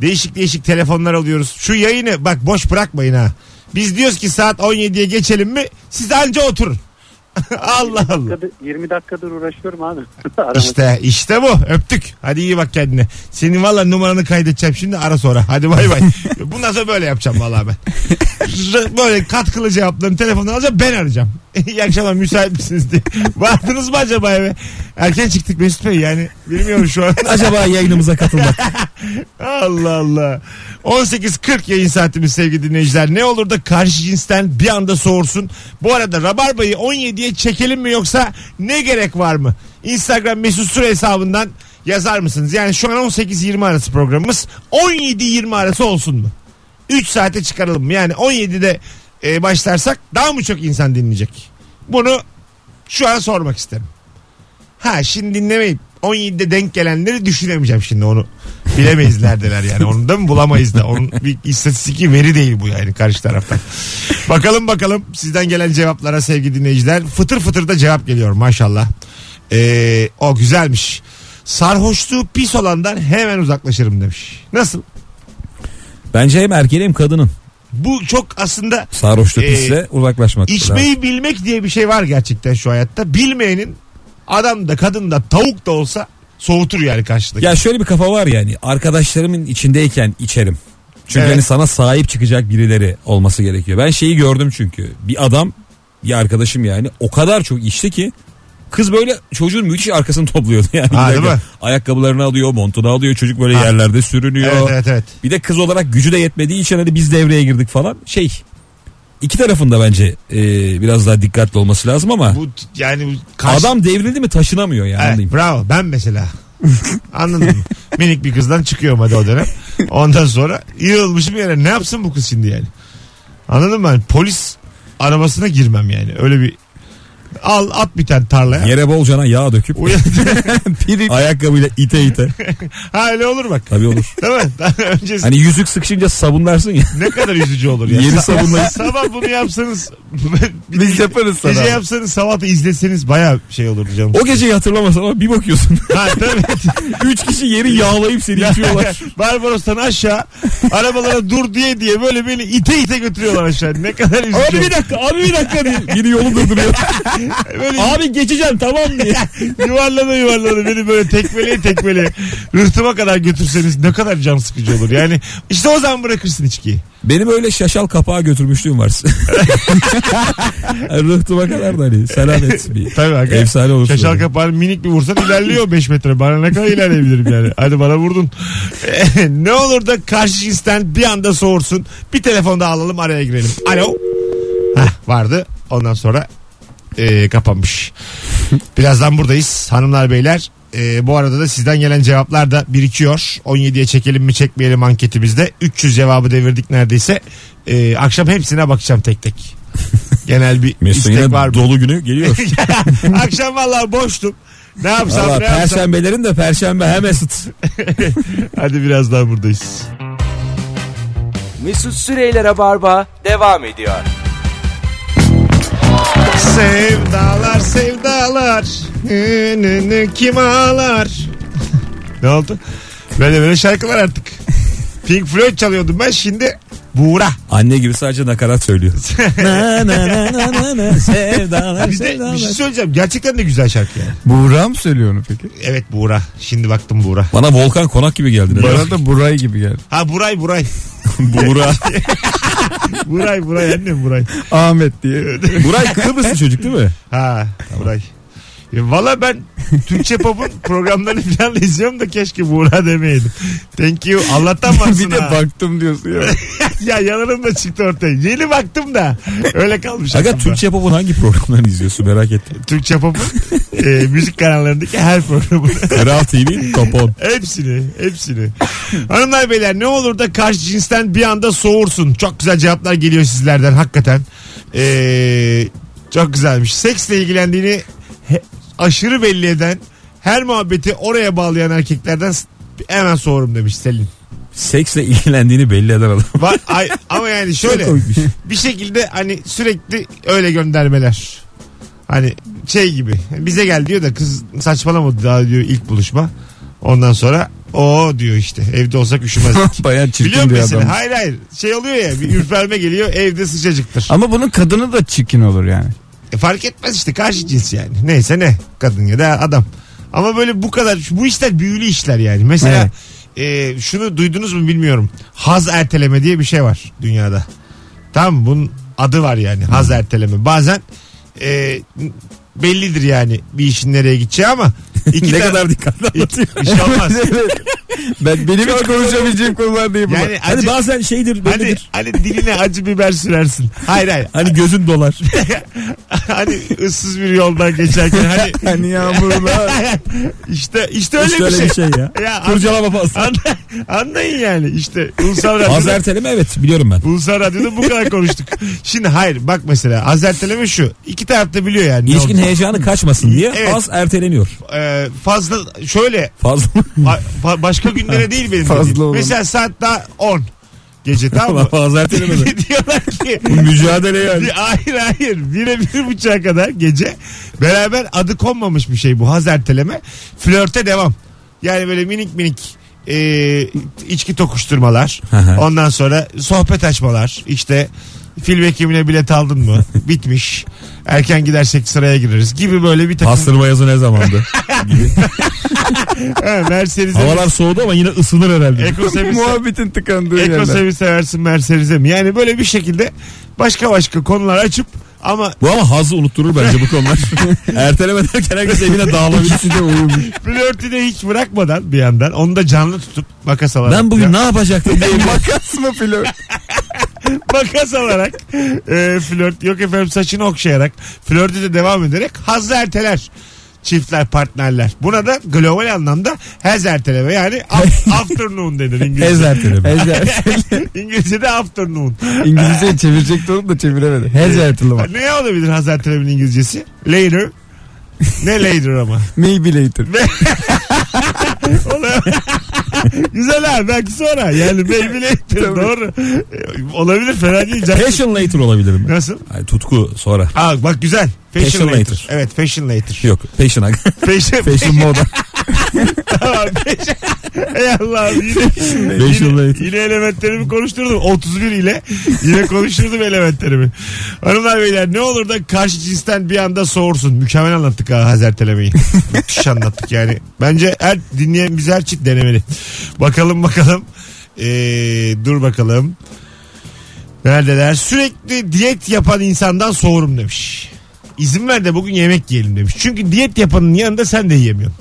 Değişik değişik telefonlar alıyoruz. Şu yayını bak boş bırakmayın ha. Biz diyoruz ki saat 17'ye geçelim mi? Siz anca oturun. [LAUGHS] Allah Allah. dakikadır, 20 dakikadır uğraşıyorum abi. [LAUGHS] İşte işte bu. Öptük. Hadi iyi bak kendine. Senin valla numaranı kaydedeceğim şimdi ara sonra. Hadi bay bay. [LAUGHS] Bundan sonra böyle yapacağım valla ben. Böyle katkılı cevaplarını telefondan alacağım ben arayacağım. [LAUGHS] İyi akşamlar müsait misiniz diye. [LAUGHS] Vardınız mı acaba eve? Erken çıktık Mesut Bey yani. Bilmiyorum şu an. [LAUGHS] Acaba yayınımıza katılmak. Allah Allah. 18.40 yayın saatimiz sevgili dinleyiciler. Ne olur da karşı cinsten bir anda soğursun. Bu arada Rabarba'yı 17'ye çekelim mi yoksa ne gerek var mı? Instagram Mesut Süre hesabından yazar mısınız? Yani şu an 18-20 arası programımız 17-20 arası olsun mu? 3 saate çıkaralım mı? Yani 17'de e, başlarsak daha mı çok insan dinleyecek? Bunu şu an sormak isterim. Ha şimdi dinlemeyip 17'de denk gelenleri düşünemeyeceğim şimdi onu. Bilemeyiz neredeler yani. Onu da mı bulamayız da. Onun bir istatistiki veri değil bu yani karşı taraftan. Bakalım bakalım sizden gelen cevaplara sevgili dinleyiciler. Fıtır fıtır da cevap geliyor maşallah. Ee, o güzelmiş. Sarhoşluğu pis olandan hemen uzaklaşırım demiş. Nasıl? Bence hem erkeğin hem kadının. Bu çok aslında Sarhoşluk Ee, ise uzaklaşmak. lazım. içmeyi bilmek diye bir şey var gerçekten şu hayatta. Bilmeyenin adam da kadın da tavuk da olsa soğutur yani karşıdaki. Ya şöyle bir kafa var yani arkadaşlarımın içindeyken içerim. Çünkü Evet. hani sana sahip çıkacak birileri olması gerekiyor. Ben şeyi gördüm çünkü. Bir adam bir arkadaşım yani o kadar çok içti ki kız böyle çocuğun müthiş arkasını topluyordu yani. Ha, değil mi? Ayakkabılarını alıyor, montunu alıyor. Çocuk böyle Ha. yerlerde sürünüyor. Evet evet evet. Bir de kız olarak gücü de yetmediği için hani biz devreye girdik falan. Şey iki tarafında bence e, biraz daha dikkatli olması lazım ama Bu yani bu karşı- adam devrildi mi taşınamıyor yani. Evet, bravo ben mesela. [LAUGHS] Anladın mı? Minik bir kızdan çıkıyorum hadi o dönem. Ondan sonra yığılmışım yere ne yapsın bu kız şimdi yani? Anladın mı? Yani polis arabasına girmem yani. Öyle bir al at bir tane tarlaya. Yere bolcana yağ döküp [LAUGHS] [LAUGHS] ayakkabıyla ite ite. [LAUGHS] ha öyle olur bak. Tabii olur. Değil mi? Daha Öncesi Hani yüzük sıkışınca sabunlarsın ya. ne kadar üzücü olur ya. Yeni Sa- sabunlayı- Sabah bunu yapsanız Biz yaparız sana. Gece yapsanız sabah da izleseniz baya şey olurdu canım. O geceyi hatırlamaz ama bir bakıyorsun. Ha tabii. Üç kişi yeri yağlayıp seni içiyorlar. Barbaros'tan aşağı arabalara dur diye diye böyle beni ite ite götürüyorlar aşağı. Ne kadar üzücü. Abi bir dakika abi bir dakika diye. Biri yolu durduruyor. Böyle abi geçeceğim tamam diye. [LAUGHS] yuvarlana yuvarlana beni böyle tekmeleye tekmeleye rıhtıma kadar götürseniz ne kadar can sıkıcı olur. Yani işte o zaman bırakırsın içkiyi. Benim öyle şaşal kapağı götürmüşlüğüm var. [LAUGHS] Rıhtıma kadar da hani selamet bir Tabii hakikaten. efsane olur. Şaşal kapağını minik bir vursan ilerliyor 5 metre. Bana ne kadar ilerleyebilirim yani. Hadi bana vurdun. [LAUGHS] ne olur da karşı cinsten bir anda soğursun. Bir telefon daha alalım araya girelim. Alo. Heh, vardı. Ondan sonra e, kapanmış. [LAUGHS] Birazdan buradayız hanımlar beyler. E, bu arada da sizden gelen cevaplar da birikiyor. 17'ye çekelim mi çekmeyelim anketimizde. 300 cevabı devirdik neredeyse. E, akşam hepsine bakacağım tek tek. [LAUGHS] Genel bir Mesut istek var mı? dolu günü geliyor. [LAUGHS] Akşam vallahi boştum. Ne yapsam Valla ne yapsam. perşembelerin de perşembe hem Mesut. Hadi biraz daha buradayız. Mesut Süreyler'e barba devam ediyor. Sevdalar sevdalar. Nı Kim ağlar? [LAUGHS] ne oldu? Böyle böyle şarkılar artık. Pink Floyd çalıyordum ben şimdi Buğra. Anne gibi sadece nakarat söylüyor. [LAUGHS] na na na na na na sevdalar Bir de sevdalar. bir şey söyleyeceğim. Gerçekten de güzel şarkı yani. Buğra mı söylüyor onu peki? Evet Buğra. Şimdi baktım Buğra. Bana Volkan Konak gibi geldi. Bana da Buray gibi geldi. Ha Buray Buray. [LAUGHS] Buğra. [LAUGHS] Buray Buray annem Buray. Ahmet diye. Buray Kıbrıslı çocuk değil mi? Ha Buray. Ya Valla ben Türkçe pop'un [LAUGHS] programlarını falan izliyorum da keşke Buğra demeyeydim. Thank you. Allah'tan [LAUGHS] varsın bir de ha. baktım diyorsun ya. [LAUGHS] ya yalanım da çıktı ortaya. Yeni baktım da. Öyle kalmış. Aga aklımda. Türkçe pop'un hangi programlarını izliyorsun merak ettim. Türkçe pop'un e, müzik kanallarındaki her programı. Kral TV Top 10. hepsini. Hepsini. Hanımlar beyler ne olur da karşı cinsten bir anda soğursun. Çok güzel cevaplar geliyor sizlerden hakikaten. Ee, çok güzelmiş. Seksle ilgilendiğini he- aşırı belli eden her muhabbeti oraya bağlayan erkeklerden hemen soğurum demiş Selin. Seksle ilgilendiğini belli eden adam. Var, ay, ama yani [LAUGHS] şöyle bir şekilde hani sürekli öyle göndermeler. Hani şey gibi bize gel diyor da kız saçmalamadı daha diyor ilk buluşma. Ondan sonra o diyor işte evde olsak üşümezdik. [LAUGHS] Bayağı Biliyor çirkin bir musun? adam. Hayır hayır şey oluyor ya bir ürperme geliyor evde sıcacıktır. Ama bunun kadını da çirkin olur yani. E, fark etmez işte karşı cins yani. Neyse ne kadın ya da adam. Ama böyle bu kadar bu işler büyülü işler yani. Mesela e, şunu duydunuz mu bilmiyorum. Haz erteleme diye bir şey var dünyada. Tamam? Bunun adı var yani haz erteleme. Bazen e, bellidir yani bir işin nereye gideceği ama iki ne tane- kadar dikkatli anlatıyor. bir şey olmaz. [LAUGHS] ben benim hiç konuşabileceğim konular değil bunlar. Yani Hani acı, bazen şeydir hani, böyledir. hani diline acı biber sürersin. Hayır hayır. Hani gözün dolar. [LAUGHS] hani ıssız bir yoldan geçerken hani [LAUGHS] Hani yağmurlar. işte işte öyle işte bir öyle şey. bir şey ya. Ya Kurcalama fazla. Anla- anlayın yani işte ulusal radyoda, Az erteleme evet biliyorum ben. ulusal radyoda bu kadar konuştuk. Şimdi hayır bak mesela az erteleme şu. İki taraf da biliyor yani. ne İlişkin oldu. heyecanı kaçmasın diye Evet. az erteleniyor. Ee, fazla şöyle Fazla ba- ba- başka günlere değil benim Fazla dediğim. Mesela saat daha 10 gece tamam mı? Fazla erteleme mi? Diyorlar ki Bu mücadele yani. [LAUGHS] Hayır hayır. Bire bir buçuğa kadar gece beraber adı konmamış bir şey bu haz erteleme. Flörte devam. Yani böyle minik minik e, içki tokuşturmalar. Hı. Ondan sonra sohbet açmalar. İşte film ekimine bilet aldın mı? [LAUGHS] Bitmiş. Erken gidersek sıraya gireriz gibi böyle bir takım. Pastırma yazı ne zamandı? [LAUGHS] [LAUGHS] Ha, Mercedes'e Havalar soğudu ama yine ısınır herhalde. Ekosevi Muhabbetin tıkandığı yerler. Ekosevi seversin Mercedes'e mi? Yani böyle bir şekilde başka başka konular açıp ama Bu ama hazı unutturur bence bu konular. [LAUGHS] Erteleme derken herkes evine dağılabilir. İkisi de uyumuş. flörtü de hiç bırakmadan bir yandan onu da canlı tutup makas alarak. Ben bugün ne yapacaktım diye [LAUGHS] Makas mı flört? makas alarak e, flört yok efendim saçını okşayarak flörtü de devam ederek hazlı erteler çiftler partnerler. Buna da global anlamda hez erteleme yani af- [LAUGHS] afternoon denir İngilizce. erteleme. [LAUGHS] İngilizce'de afternoon. İngilizce çevirecekti onu da çeviremedi. Hez erteleme. Ne olabilir ertelemenin İngilizcesi? Later. Ne later ama? [LAUGHS] Maybe later. Güzel abi belki sonra. Yani maybe later doğru. Olabilir fena değil. Can- Passion later olabilir mi? Nasıl? Ay, tutku sonra. Aa bak güzel. Fashion, Fashion later. later. Evet fashion later. Yok passion. [LAUGHS] Fashion, Fashion [LAUGHS] moda. Tamam, fashion. Ey Allah'ım yine, Fashion yine, later. yine elementlerimi konuşturdum. 31 ile yine konuşturdum elementlerimi. Hanımlar beyler ne olur da karşı cinsten bir anda soğursun. Mükemmel anlattık ha hazertelemeyi. [LAUGHS] Müthiş anlattık yani. Bence her dinleyen bizi her çift denemeli. Bakalım bakalım. Ee, dur bakalım. Neredeler? Sürekli diyet yapan insandan soğurum demiş. İzin ver de bugün yemek yiyelim demiş. Çünkü diyet yapanın yanında sen de yiyemiyorsun.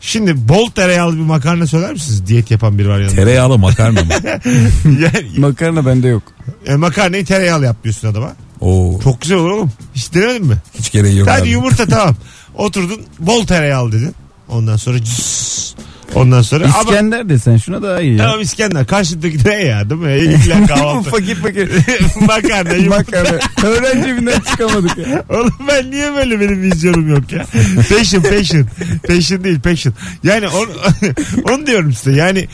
Şimdi bol tereyağlı bir makarna söyler misiniz? Diyet yapan biri var yanında. Tereyağlı makarna mı? [LAUGHS] yani, [LAUGHS] Makarna bende yok. e, makarnayı tereyağlı yapıyorsun adama. Oo, Çok güzel olur oğlum. Hiç denedin mi? hiç gereği yok abi. yumurta tamam. [LAUGHS] Oturdun bol tereyağlı dedin. Ondan sonra cıs. Ondan sonra İskender desen şuna daha iyi ya. tamam İskender karşıdaki ne ya değil mi? Bu [LAUGHS] kahvaltı. fakir fakir. [LAUGHS] makarna yumurta. Makarna. Öğrenci evinden çıkamadık ya. [LAUGHS] Oğlum ben niye böyle benim vizyonum yok ya? Passion passion. Passion değil passion. Yani onu, onu diyorum size. Yani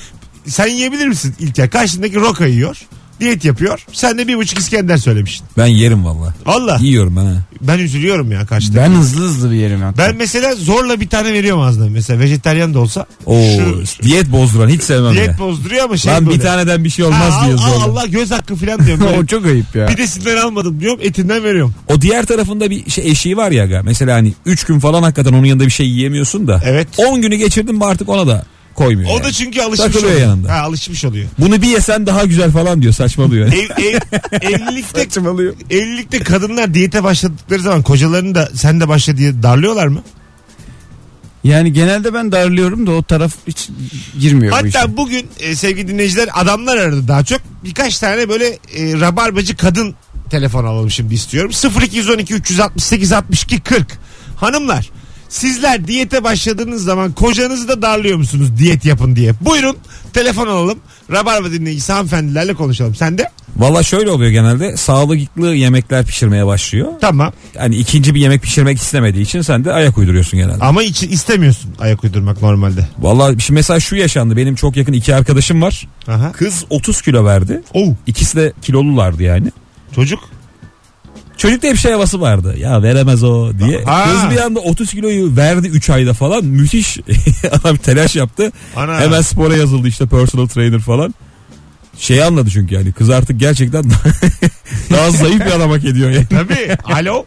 sen yiyebilir misin İlker? Karşındaki roka yiyor. Diyet yapıyor. Sen de bir buçuk İskender söylemişsin. Ben yerim valla. Valla. Yiyorum ben ha. Ben üzülüyorum ya karşıdaki. Ben hızlı hızlı bir yerim ya. Ben mesela zorla bir tane veriyorum ağzına. Mesela vejetaryen de olsa. Oo, Şu diyet bozduran hiç sevmem diyet ya. bozduruyor ama şey Lan böyle. bir taneden bir şey olmaz Ha, diye al, zorla. Allah göz hakkı falan diyorum. [LAUGHS] O çok ayıp ya. Pidesinden almadım diyorum etinden veriyorum. O diğer tarafında bir şey eşiği var ya. aga. Mesela hani 3 gün falan hakikaten onun yanında bir şey yiyemiyorsun da. Evet. 10 günü geçirdin mi artık ona da koymuyor. O yani. da çünkü alışmış Takılıyor oluyor. yanında. Ha, alışmış oluyor. Bunu bir yesen daha güzel falan diyor saçmalıyor. Ev, ev, [LAUGHS] evlilikte, Saçmalıyor. evlilikte kadınlar diyete başladıkları zaman kocalarını da sen de başla diye darlıyorlar mı? Yani genelde ben darlıyorum da o taraf hiç girmiyor bu. Hatta bugün e, sevgili dinleyiciler adamlar aradı daha çok. Birkaç tane böyle e, rabarbacı kadın telefon alalım şimdi istiyorum. 0212 368 62 40. Hanımlar sizler diyete başladığınız zaman kocanızı da darlıyor musunuz diyet yapın diye? Buyurun telefon alalım. Rabarba dinleyicisi hanımefendilerle konuşalım. Sen de? Valla şöyle oluyor genelde sağlıklı yemekler pişirmeye başlıyor. Tamam. Hani ikinci bir yemek pişirmek istemediği için sen de ayak uyduruyorsun genelde. Ama içi, istemiyorsun ayak uydurmak normalde. Valla şimdi mesela şu yaşandı benim çok yakın iki arkadaşım var. Aha. Kız 30 kilo verdi. Oh, İkisi de kilolulardı yani. çocuk. Çocukta hep şey havası vardı. Ya veremez o diye. Aa. Kız bir anda 30 kiloyu verdi 3 ayda falan. Müthiş. [LAUGHS] Adam telaş yaptı. Ana. Hemen spora yazıldı işte personal trainer falan. Şeyi anladı çünkü yani kız artık gerçekten [LAUGHS] daha zayıf bir adam hak ediyor yani. Tabii. Alo.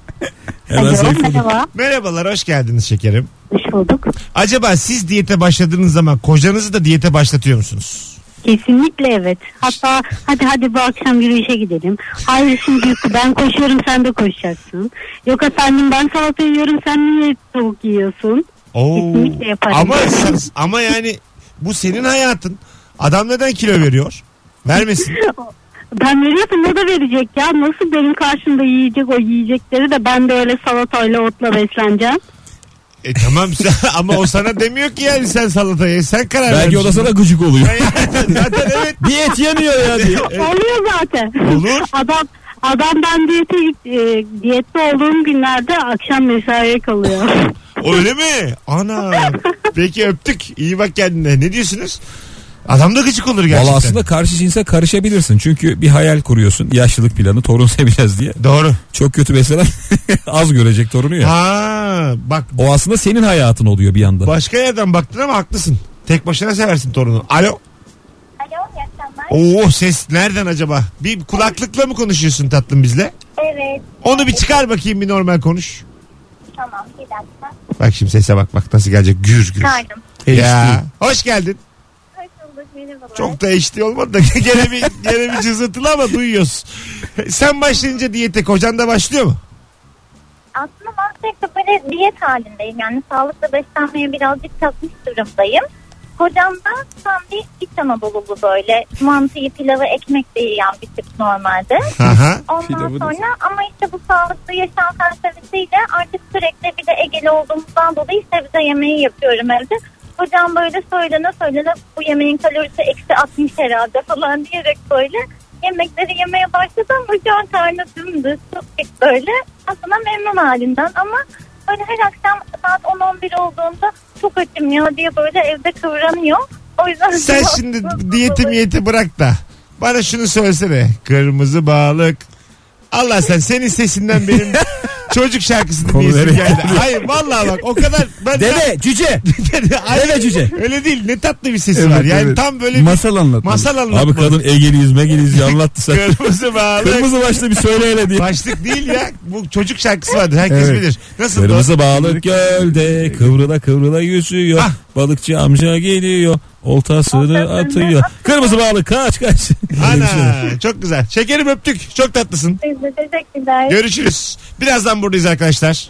Hemen Alo, zayıfladı. merhaba. Merhabalar hoş geldiniz şekerim. Hoş bulduk. Acaba siz diyete başladığınız zaman kocanızı da diyete başlatıyor musunuz? Kesinlikle evet. Hatta hadi hadi bu akşam yürüyüşe gidelim. Hayır şimdi ben koşuyorum sen de koşacaksın. Yok efendim ben salata yiyorum sen niye tavuk yiyorsun? Oo. Kesinlikle yaparım. Ama ama yani bu senin hayatın. Adam neden kilo veriyor? Vermesin. [LAUGHS] Ben veriyorsam o da verecek ya. Nasıl benim karşımda yiyecek o yiyecekleri de ben de öyle salatayla otla besleneceğim. E tamam sen- [LAUGHS] ama o sana demiyor ki yani sen salatayı. Sen karar Belki o da sana gıcık oluyor. [LAUGHS] Zaten evet. Diyet yemiyor ya diye. Oluyor zaten. Olur. Adam adam ben diyete e, diyette olduğum günlerde akşam mesaiye kalıyor. Öyle mi? Ana. [LAUGHS] Peki öptük. İyi bak kendine. Ne diyorsunuz? Adam da gıcık olur gerçekten. Valla aslında karşı cinse karışabilirsin. Çünkü bir hayal kuruyorsun. Yaşlılık planı torun [LAUGHS] seveceğiz diye. Doğru. Çok kötü mesela [LAUGHS] az görecek torunu ya. Ha, bak O aslında senin hayatın oluyor bir yandan. başka yerden baktın ama haklısın. Tek başına seversin torunu. Alo. Alo iyi akşamlar. Oo ses nereden acaba? Bir kulaklıkla mı konuşuyorsun tatlım bizle? Evet Onu bir çıkar bakayım bir normal konuş. tamam bir dakika. Bak şimdi sese bak bak nasıl gelecek gür gür. Çıkardım. Ya hoş geldin. Çok da eşli olmadı da [LAUGHS] gene bir, gene bir cızırtılı ama duyuyoruz. Sen başlayınca diyete kocan da başlıyor mu? Aslında ben sürekli böyle diyet halindeyim. Yani sağlıklı beslenmeye birazcık takmış durumdayım. Kocam da tam bir İç Anadolu'lu böyle mantıyı, pilavı, ekmek de yiyen bir tip normalde. Aha. Ondan Pilavı da- sonra ama işte bu sağlıklı yaşam felsefesiyle artık sürekli bir de Egeli olduğumuzdan dolayı sebze yemeği yapıyorum evde. Hocam böyle söylene söylene bu yemeğin kalorisi eksi 60 herhalde falan diyerek böyle yemekleri yemeye başladım ama şu an karnı dümdüz çok böyle aslında memnun halinden ama böyle her akşam saat 10-11 olduğunda çok açım ya diye böyle evde kıvranıyor. O yüzden [LAUGHS] Sen şimdi diyeti miyeti bırak da bana şunu söylesene. Kırmızı balık. Allah sen senin sesinden benim [LAUGHS] çocuk şarkısı nereye geldi. Hayır vallahi bak o kadar ben Dede cüce. [LAUGHS] Hayır, Dede cüce. Öyle değil ne tatlı bir sesi Evet, var. Yani evet. tam böyle bir Masal anlat. masal anlatma. Abi kadın Egeliyiz Megeliyiz anlattı sen. Kırmızı balık. Kırmızı başlı bir söyle hele diye. Başlık değil ya. Bu çocuk şarkısı vardır. Herkes Evet. bilir. Nasıl Kırmızı balık gölde kıvrıla kıvrıla yüzüyor. Ah. Balıkçı amca geliyor. Oltasını atıyor. Kırmızı balık kaç kaç. Bir şey. Ana çok güzel. Şekerim öptük. Çok tatlısın. Teşekkürler. Görüşürüz. Birazdan buradayız arkadaşlar.